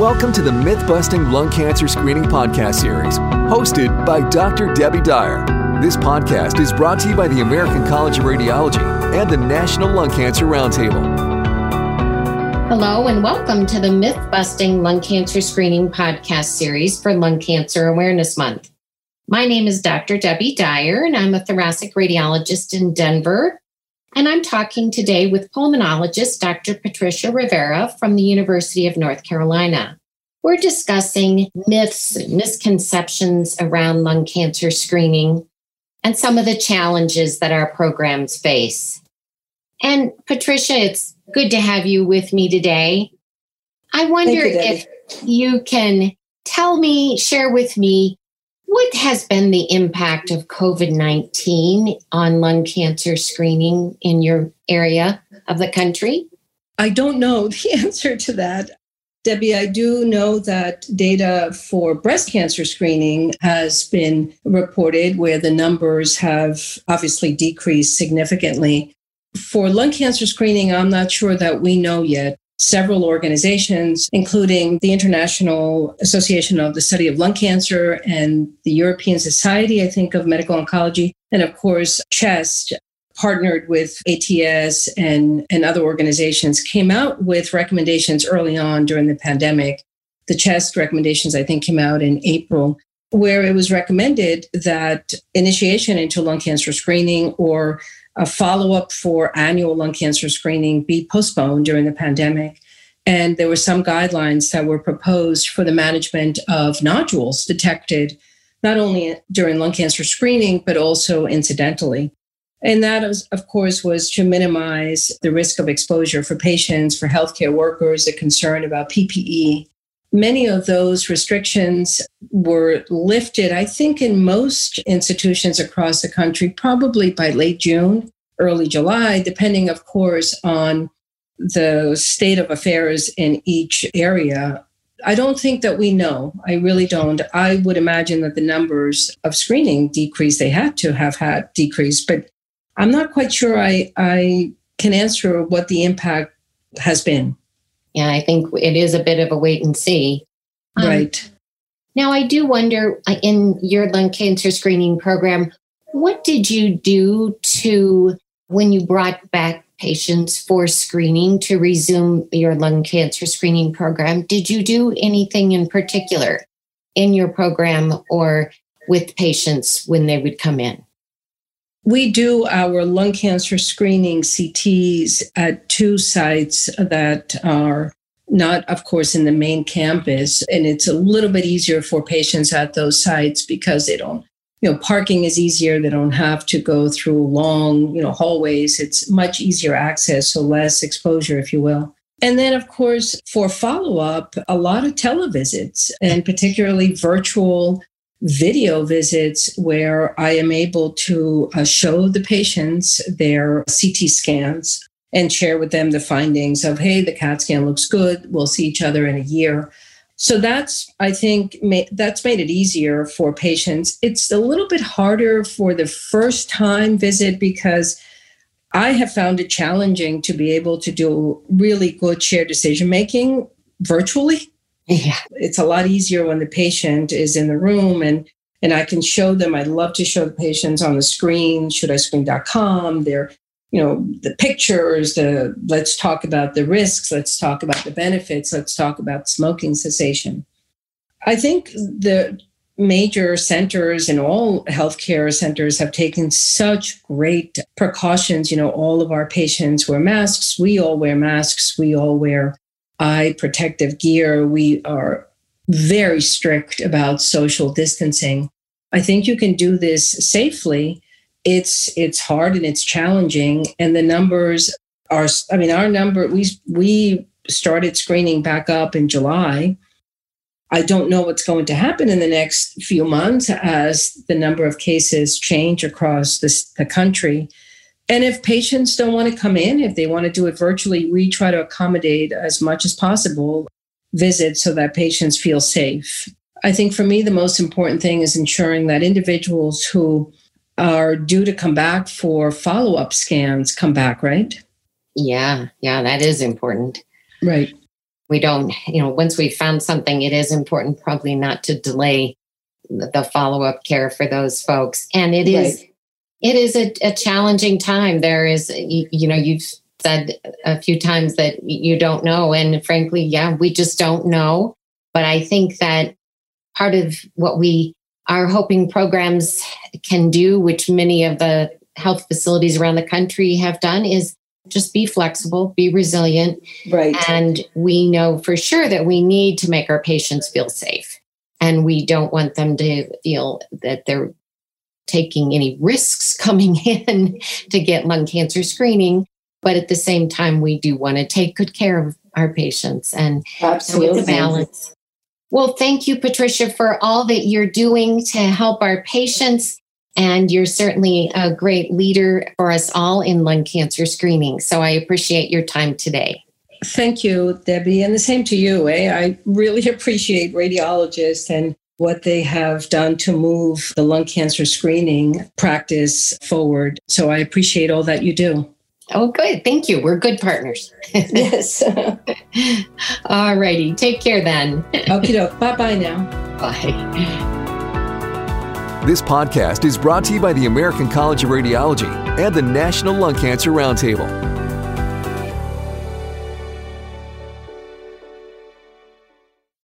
Welcome to the Myth Busting Lung Cancer Screening Podcast Series, hosted by Dr. Debbie Dyer. This podcast is brought to you by the American College of Radiology and the National Lung Cancer Roundtable. Hello, and welcome to the Myth Busting Lung Cancer Screening Podcast Series for Lung Cancer Awareness Month. My name is Dr. Debbie Dyer, and I'm a thoracic radiologist in Denver and I'm talking today with pulmonologist Dr. Patricia Rivera from the University of North Carolina. We're discussing myths and misconceptions around lung cancer screening and some of the challenges that our programs face. And Patricia, it's good to have you with me today. I wonder you, if you can tell me, share with me what has been the impact of COVID 19 on lung cancer screening in your area of the country? I don't know the answer to that. Debbie, I do know that data for breast cancer screening has been reported where the numbers have obviously decreased significantly. For lung cancer screening, I'm not sure that we know yet several organizations, including the International Association of the Study of Lung Cancer and the European Society, I think, of Medical Oncology, and of course, CHEST, partnered with ATS and, and other organizations, came out with recommendations early on during the pandemic. The CHEST recommendations, I think, came out in April, where it was recommended that initiation into lung cancer screening or a follow up for annual lung cancer screening be postponed during the pandemic. And there were some guidelines that were proposed for the management of nodules detected not only during lung cancer screening, but also incidentally. And that, was, of course, was to minimize the risk of exposure for patients, for healthcare workers, a concern about PPE, Many of those restrictions were lifted, I think, in most institutions across the country, probably by late June, early July, depending, of course, on the state of affairs in each area. I don't think that we know. I really don't. I would imagine that the numbers of screening decreased. They had to have had decreased, but I'm not quite sure I, I can answer what the impact has been. Yeah, I think it is a bit of a wait and see. Um, right. Now, I do wonder uh, in your lung cancer screening program, what did you do to, when you brought back patients for screening to resume your lung cancer screening program? Did you do anything in particular in your program or with patients when they would come in? We do our lung cancer screening CTs at two sites that are not, of course, in the main campus. And it's a little bit easier for patients at those sites because they don't, you know, parking is easier. They don't have to go through long, you know, hallways. It's much easier access, so less exposure, if you will. And then, of course, for follow up, a lot of televisits and particularly virtual video visits where I am able to uh, show the patients their CT scans and share with them the findings of, hey, the CAT scan looks good. We'll see each other in a year. So that's, I think, ma- that's made it easier for patients. It's a little bit harder for the first time visit because I have found it challenging to be able to do really good shared decision making virtually yeah. It's a lot easier when the patient is in the room and and I can show them. I'd love to show the patients on the screen, shouldiscreen.com, their, you know, the pictures, the let's talk about the risks, let's talk about the benefits, let's talk about smoking cessation. I think the major centers and all healthcare centers have taken such great precautions. You know, all of our patients wear masks. We all wear masks. We all wear eye protective gear. We are very strict about social distancing. I think you can do this safely. It's it's hard and it's challenging and the numbers are I mean our number we we started screening back up in July. I don't know what's going to happen in the next few months as the number of cases change across this, the country. And if patients don't want to come in, if they want to do it virtually, we try to accommodate as much as possible visits so that patients feel safe. I think for me, the most important thing is ensuring that individuals who are due to come back for follow up scans come back, right? Yeah, yeah, that is important. Right. we don't, you know, once we've found something, it is important probably not to delay the follow up care for those folks. And it is, right. It is a, a, challenging time. There is, you, you know, you've said a few times that you don't know. And frankly, yeah, we just don't know. But I think that part of what we are hoping programs can do, which many of the health facilities around the country have done, is just be flexible, be resilient. Right. And we know for sure that we need to make our patients feel safe. And we don't want them to feel that they're taking any risks coming in to get lung cancer screening. But at the same time, we do want to take good care of our patients and, Absolutely. and balance. Well, thank you, Patricia, for all that you're doing to help our patients. And you're certainly a great leader for us all in lung cancer screening. So I appreciate your time today. Thank you, Debbie. And the same to you. Eh? I really appreciate radiologists and what they have done to move the lung cancer screening practice forward. So I appreciate all that you do. Oh, good. Thank you. We're good partners. yes. All righty. Take care then. Okay, doke. Bye bye now. Bye. This podcast is brought to you by the American College of Radiology and the National Lung Cancer Roundtable.